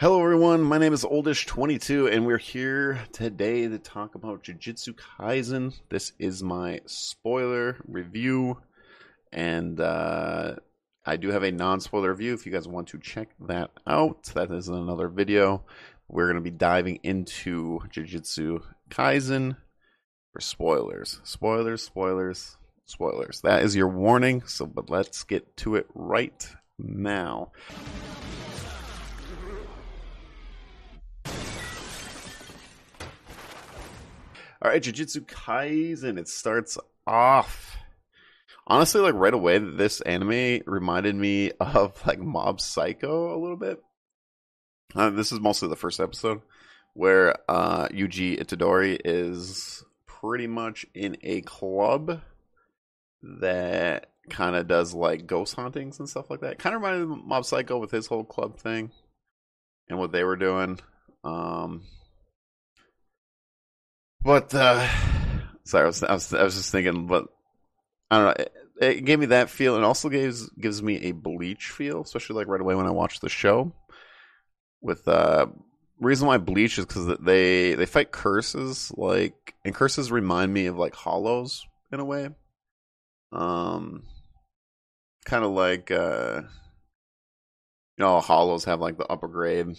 Hello, everyone. My name is Oldish22, and we're here today to talk about Jujutsu Kaisen. This is my spoiler review, and uh, I do have a non spoiler review if you guys want to check that out. That is another video. We're going to be diving into Jujutsu Kaisen for spoilers. Spoilers, spoilers, spoilers. That is your warning, so but let's get to it right now. All right, Jujutsu Kaisen. It starts off. Honestly, like right away, this anime reminded me of like Mob Psycho a little bit. Uh, this is mostly the first episode where uh, Yuji Itadori is pretty much in a club that kind of does like ghost hauntings and stuff like that. Kind of reminded me of Mob Psycho with his whole club thing and what they were doing. Um, but uh, sorry, I was, I was I was just thinking, but I don't know. It, it gave me that feel, and also gives gives me a Bleach feel, especially like right away when I watched the show. With uh, reason why Bleach is because they they fight curses, like and curses remind me of like hollows in a way. Um, kind of like uh, you know, hollows have like the upper grade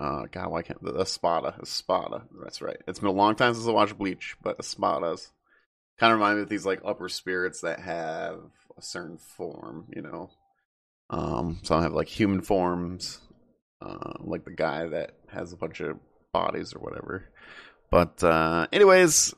uh, God, why can't the Espada? Espada. That's right. It's been a long time since I watched Bleach, but Espadas kind of remind me of these like upper spirits that have a certain form, you know. Um, some have like human forms, uh, like the guy that has a bunch of bodies or whatever. But uh, anyways,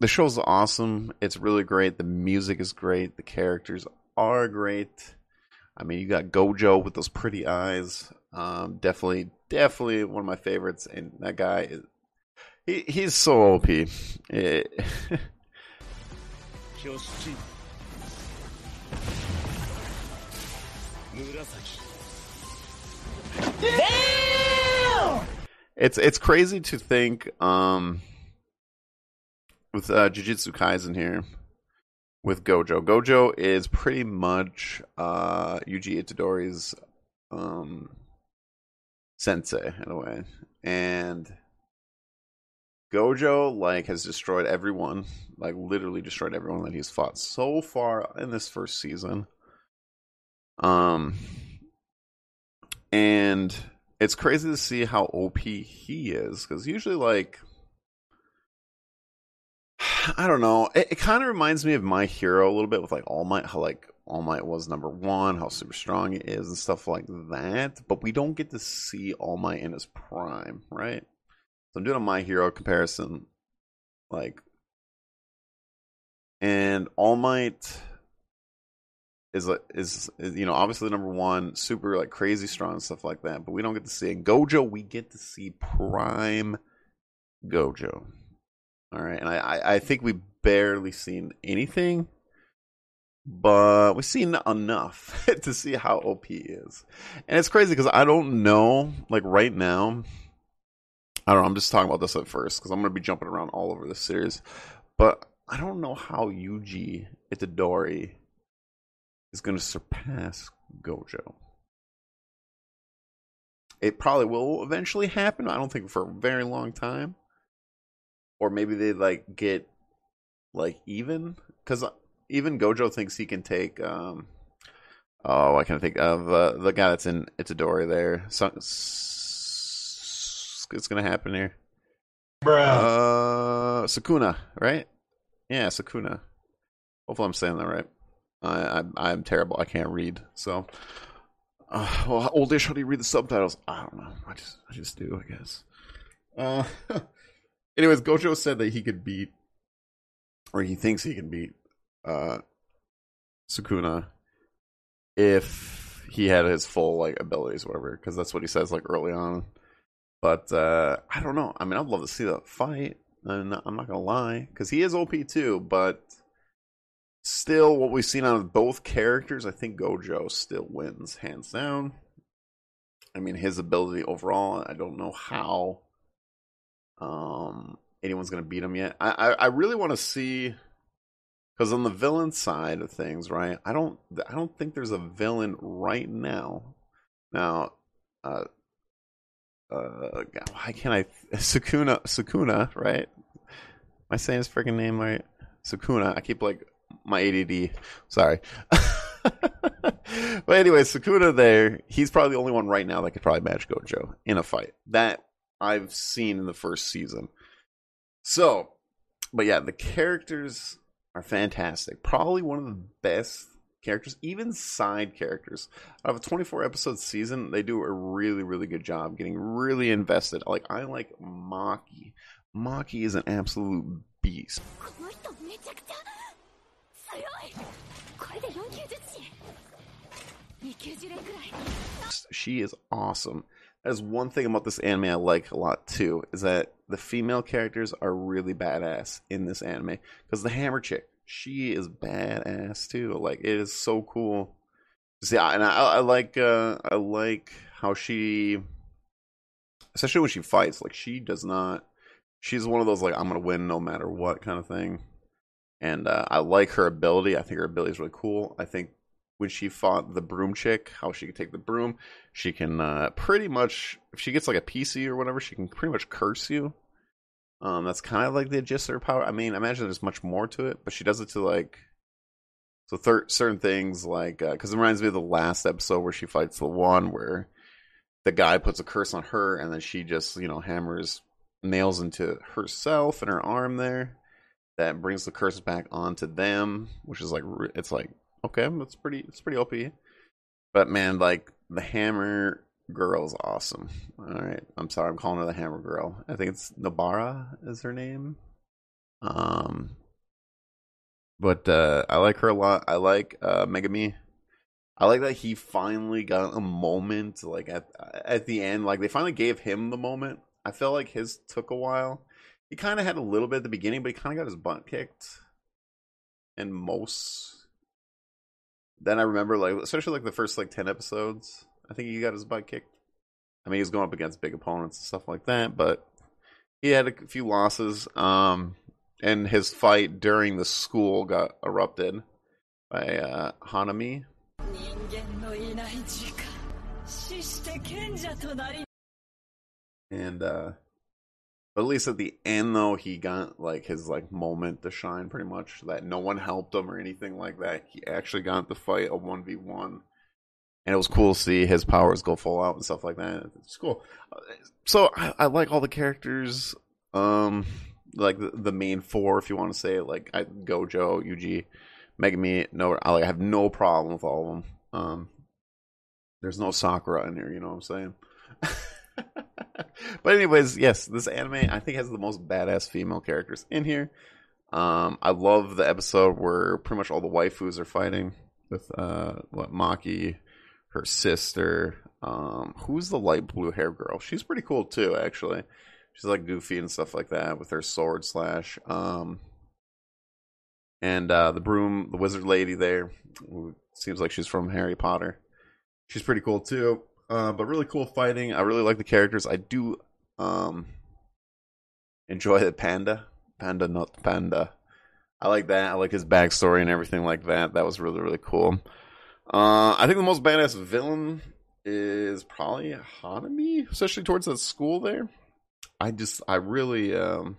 the show's awesome. It's really great. The music is great. The characters are great. I mean, you got Gojo with those pretty eyes. Um, definitely, definitely one of my favorites. And that guy is he he's so OP. It, Damn! It's it's crazy to think um with uh, Jujutsu Kaisen here with Gojo. Gojo is pretty much uh Yuji Itadori's um sensei in a way. And Gojo like has destroyed everyone, like literally destroyed everyone that he's fought so far in this first season. Um and it's crazy to see how OP he is cuz usually like I don't know. It, it kind of reminds me of My Hero a little bit with like All how like all Might was number one, how super strong he is, and stuff like that. But we don't get to see All Might in his prime, right? So I'm doing a My Hero comparison, like, and All Might is is, is you know obviously number one, super like crazy strong and stuff like that. But we don't get to see it. Gojo, we get to see prime Gojo. All right, and I I think we barely seen anything but we've seen enough to see how OP is. And it's crazy because I don't know, like right now, I don't know, I'm just talking about this at first because I'm going to be jumping around all over this series. But I don't know how Yuji Itadori is going to surpass Gojo. It probably will eventually happen. I don't think for a very long time. Or maybe they like get like even because even Gojo thinks he can take. Um, oh, I can think of uh, the guy that's in Itadori there. So, it's gonna happen here. Bruh. Uh, Sukuna, right? Yeah, Sakuna. Hopefully, I'm saying that right. I, I I'm terrible. I can't read. So, uh, well, oldish. How do you read the subtitles? I don't know. I just I just do. I guess. Uh, anyways, Gojo said that he could beat, or he thinks he can beat uh, Sukuna if he had his full like abilities, whatever, because that's what he says like early on. But uh, I don't know. I mean, I'd love to see that fight. I'm not, I'm not gonna lie, because he is OP too. But still, what we've seen out of both characters, I think Gojo still wins hands down. I mean, his ability overall, I don't know how um, anyone's gonna beat him yet. I I, I really want to see because on the villain side of things, right? I don't, I don't think there's a villain right now. Now, uh, uh, why can't I? Sukuna, Sukuna, right? Am I saying his freaking name right? Sukuna. I keep like my ADD. Sorry. but anyway, Sukuna there, he's probably the only one right now that could probably match Gojo in a fight. That I've seen in the first season. So, but yeah, the characters are fantastic. Probably one of the best characters, even side characters. Out of a 24 episode season, they do a really, really good job getting really invested. Like, I like Maki. Maki is an absolute beast. She is awesome. That's one thing about this anime I like a lot too, is that the female characters are really badass in this anime. Because the hammer chick, she is badass too. Like it is so cool. See, and I, I like uh, I like how she, especially when she fights, like she does not. She's one of those like I'm gonna win no matter what kind of thing, and uh, I like her ability. I think her ability is really cool. I think when she fought the broom chick, how she can take the broom. She can uh, pretty much, if she gets like a PC or whatever, she can pretty much curse you. Um, that's kind of like the gist of her power. I mean, I imagine there's much more to it, but she does it to like so thir- certain things like because uh, it reminds me of the last episode where she fights the one where the guy puts a curse on her and then she just you know hammers nails into herself and her arm there that brings the curse back onto them, which is like it's like okay, that's pretty it's pretty OP. But man, like the hammer girl's awesome. All right, I'm sorry, I'm calling her the hammer girl. I think it's Nobara is her name. Um, but uh, I like her a lot. I like uh, Megumi. I like that he finally got a moment, like at at the end. Like they finally gave him the moment. I felt like his took a while. He kind of had a little bit at the beginning, but he kind of got his butt kicked. And most then I remember like especially like the first like ten episodes. I think he got his butt kicked. I mean, he was going up against big opponents and stuff like that, but he had a few losses. Um, and his fight during the school got erupted by uh, Hanami. And uh, at least at the end, though, he got like his like moment to shine. Pretty much that no one helped him or anything like that. He actually got to fight a one v one, and it was cool to see his powers go full out and stuff like that. It's cool. So I, I like all the characters. Um, like the, the main four, if you want to say like I, Gojo, Yuji, Megami. No, I like I have no problem with all of them. Um, there's no Sakura in here. You know what I'm saying? but anyways, yes, this anime I think has the most badass female characters in here. Um, I love the episode where pretty much all the waifus are fighting with uh, what Maki, her sister. Um, who's the light blue hair girl? She's pretty cool too, actually. She's like goofy and stuff like that with her sword slash. Um, and uh, the broom, the wizard lady there, seems like she's from Harry Potter. She's pretty cool too. Uh, but really cool fighting. I really like the characters. I do um, enjoy the panda, panda not panda. I like that. I like his backstory and everything like that. That was really really cool. Uh, I think the most badass villain is probably Hanami, especially towards that school there. I just I really um,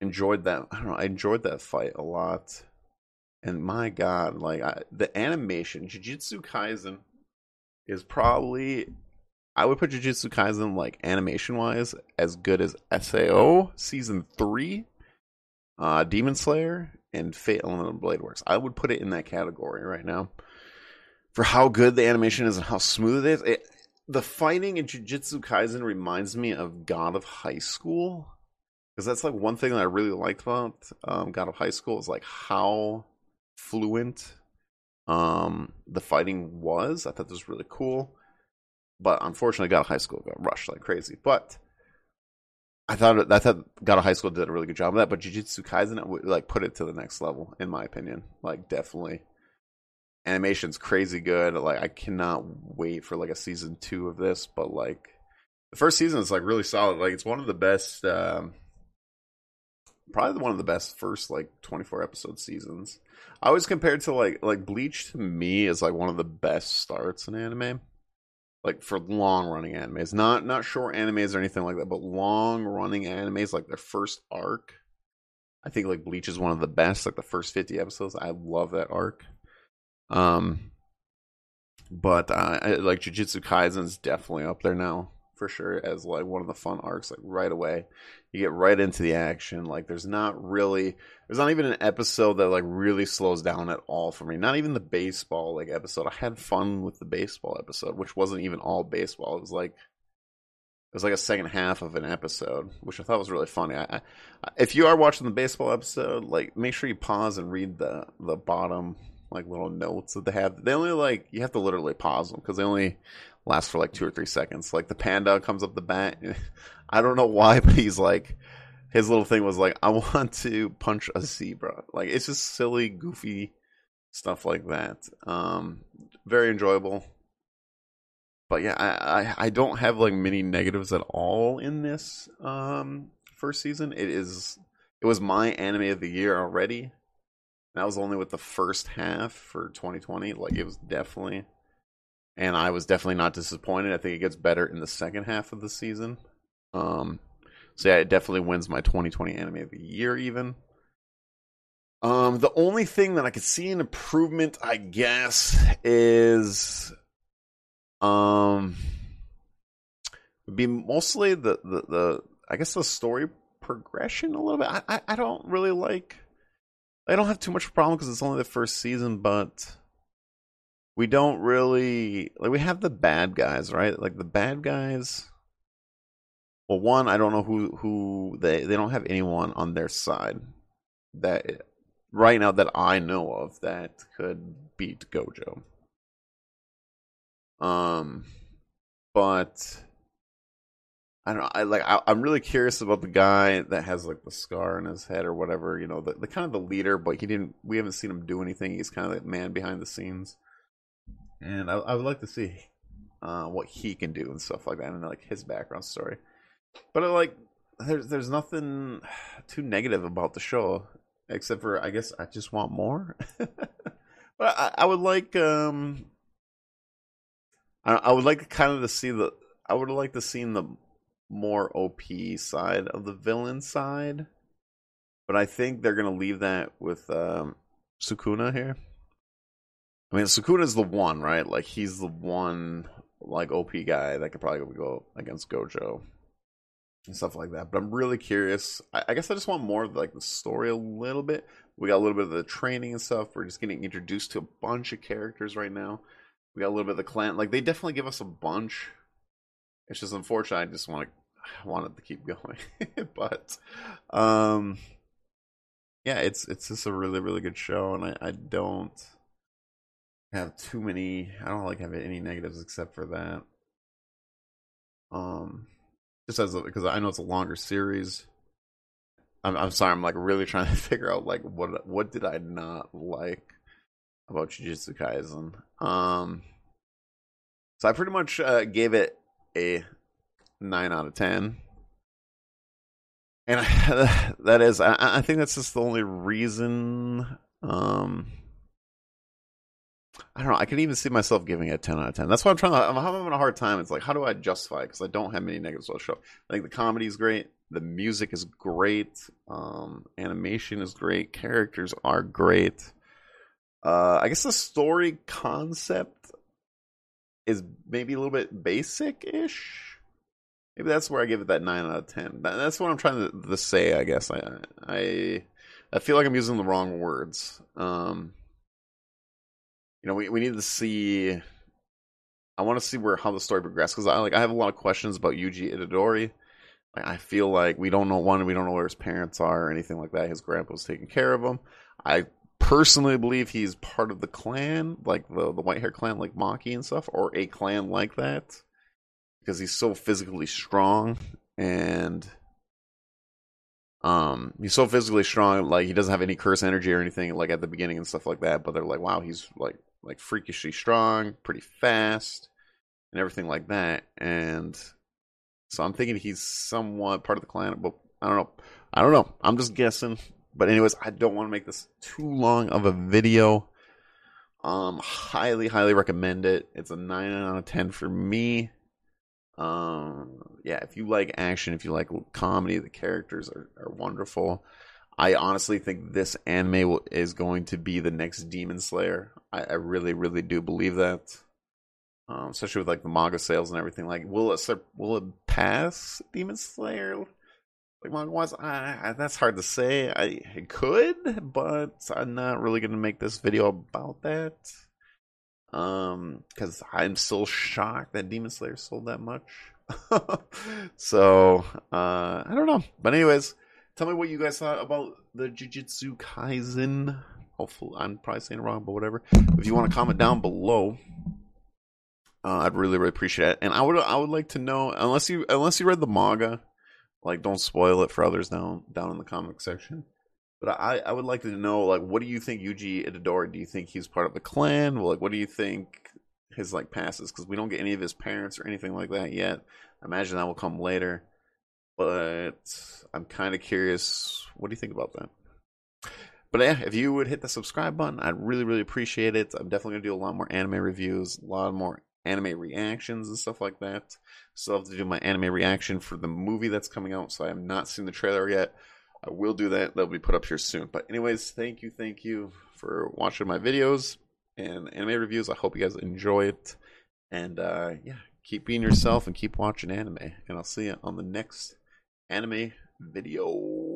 enjoyed that. I don't know. I enjoyed that fight a lot. And my God, like I, the animation, Jujutsu Kaisen is probably I would put Jujutsu Kaisen like animation wise as good as SAO season three, uh, Demon Slayer, and Fate Unlimited Blade Works. I would put it in that category right now for how good the animation is and how smooth it is. It, the fighting in Jujutsu Kaisen reminds me of God of High School because that's like one thing that I really liked about um, God of High School is like how fluent um, the fighting was. I thought this was really cool. But unfortunately, God of High School got rushed like crazy. But I thought I thought God of High School did a really good job of that. But Jujutsu Kaisen like put it to the next level, in my opinion. Like definitely, animation's crazy good. Like I cannot wait for like a season two of this. But like the first season is like really solid. Like it's one of the best. Um, probably one of the best first like 24 episode seasons. I always compared to like like Bleach to me is like one of the best starts in anime. like for long running animes, not not short animes or anything like that, but long running animes like their first arc. I think like Bleach is one of the best, like the first 50 episodes. I love that arc. Um but uh, like Jujutsu Kaisen is definitely up there now for sure as like one of the fun arcs like right away. You get right into the action like there's not really there's not even an episode that like really slows down at all for me. Not even the baseball like episode. I had fun with the baseball episode which wasn't even all baseball. It was like it was like a second half of an episode which i thought was really funny. I, I if you are watching the baseball episode like make sure you pause and read the the bottom like little notes that they have. They only like you have to literally pause them because they only lasts for like two or three seconds. Like the panda comes up the bat. I don't know why, but he's like, his little thing was like, I want to punch a zebra. Like it's just silly, goofy stuff like that. Um, very enjoyable. But yeah, I, I, I don't have like many negatives at all in this um first season. It is it was my anime of the year already. That was only with the first half for 2020. Like it was definitely and I was definitely not disappointed. I think it gets better in the second half of the season. Um, so yeah, it definitely wins my 2020 anime of the year. Even um, the only thing that I could see an improvement, I guess, is um, be mostly the, the the I guess the story progression a little bit. I I, I don't really like. I don't have too much problem because it's only the first season, but we don't really like we have the bad guys, right? Like the bad guys. Well, one, I don't know who who they they don't have anyone on their side that right now that I know of that could beat Gojo. Um, but I don't. I like. I, am really curious about the guy that has like the scar on his head or whatever. You know, the, the kind of the leader, but he didn't. We haven't seen him do anything. He's kind of the man behind the scenes and I, I would like to see uh, what he can do and stuff like that, and like his background story. But I uh, like there's there's nothing too negative about the show, except for I guess I just want more. but I, I would like um I, I would like kind of to see the I would like to see the more OP side of the villain side. But I think they're gonna leave that with um, Sukuna here. I mean, Sukuna's the one, right? Like he's the one like OP guy that could probably go against Gojo and stuff like that. But I'm really curious. I, I guess I just want more of like the story a little bit. We got a little bit of the training and stuff. We're just getting introduced to a bunch of characters right now. We got a little bit of the clan. Like they definitely give us a bunch. It's just unfortunate. I just want to I wanted to keep going, but um, yeah, it's it's just a really really good show, and I I don't have too many. I don't like have any negatives except for that. Um, just as because I know it's a longer series. I'm I'm sorry. I'm like really trying to figure out like what what did I not like about Jujutsu Kaisen. Um, so I pretty much uh, gave it a nine out of ten. And I, that is, I, I think that's just the only reason. Um, I don't know. I can even see myself giving it a 10 out of 10. That's why I'm trying to, I'm having a hard time. It's like, how do I justify it? Because I don't have many negatives on the show. I think the comedy is great. The music is great. Um, animation is great. Characters are great. Uh, I guess the story concept is maybe a little bit basic ish. Maybe that's where I give it that 9 out of 10. That's what I'm trying to, to say, I guess. I, I, I feel like I'm using the wrong words. Um, you know, we, we need to see. I want to see where how the story progresses because I like I have a lot of questions about Yuji Itadori. Like, I feel like we don't know one, we don't know where his parents are or anything like that. His grandpa was taking care of him. I personally believe he's part of the clan, like the the white hair clan, like Maki and stuff, or a clan like that, because he's so physically strong and um, he's so physically strong, like he doesn't have any curse energy or anything, like at the beginning and stuff like that. But they're like, wow, he's like like freakishly strong, pretty fast, and everything like that. And so I'm thinking he's somewhat part of the clan, but I don't know. I don't know. I'm just guessing. But anyways, I don't want to make this too long of a video. Um, highly, highly recommend it. It's a nine out of ten for me. Um, yeah, if you like action, if you like comedy, the characters are, are wonderful. I honestly think this anime will, is going to be the next Demon Slayer. I, I really, really do believe that. Um, especially with like the manga sales and everything. Like, will it will it pass Demon Slayer? Like manga wise, that's hard to say. I it could, but I'm not really gonna make this video about that. Um, because I'm still shocked that Demon Slayer sold that much. so uh, I don't know. But anyways, tell me what you guys thought about the Jujutsu Kaisen. Hopefully, I'm probably saying it wrong, but whatever. If you want to comment down below, uh, I'd really, really appreciate it. And I would, I would like to know, unless you, unless you read the manga, like don't spoil it for others down, down in the comic section. But I, I would like to know, like, what do you think Yuji Itadori? Do you think he's part of the clan? Well, like, what do you think his like passes? Because we don't get any of his parents or anything like that yet. I imagine that will come later. But I'm kind of curious. What do you think about that? But yeah, if you would hit the subscribe button, I'd really, really appreciate it. I'm definitely gonna do a lot more anime reviews, a lot more anime reactions and stuff like that. Still have to do my anime reaction for the movie that's coming out, so I have not seen the trailer yet. I will do that. That'll be put up here soon. But anyways, thank you, thank you for watching my videos and anime reviews. I hope you guys enjoy it. And uh, yeah, keep being yourself and keep watching anime. And I'll see you on the next anime video.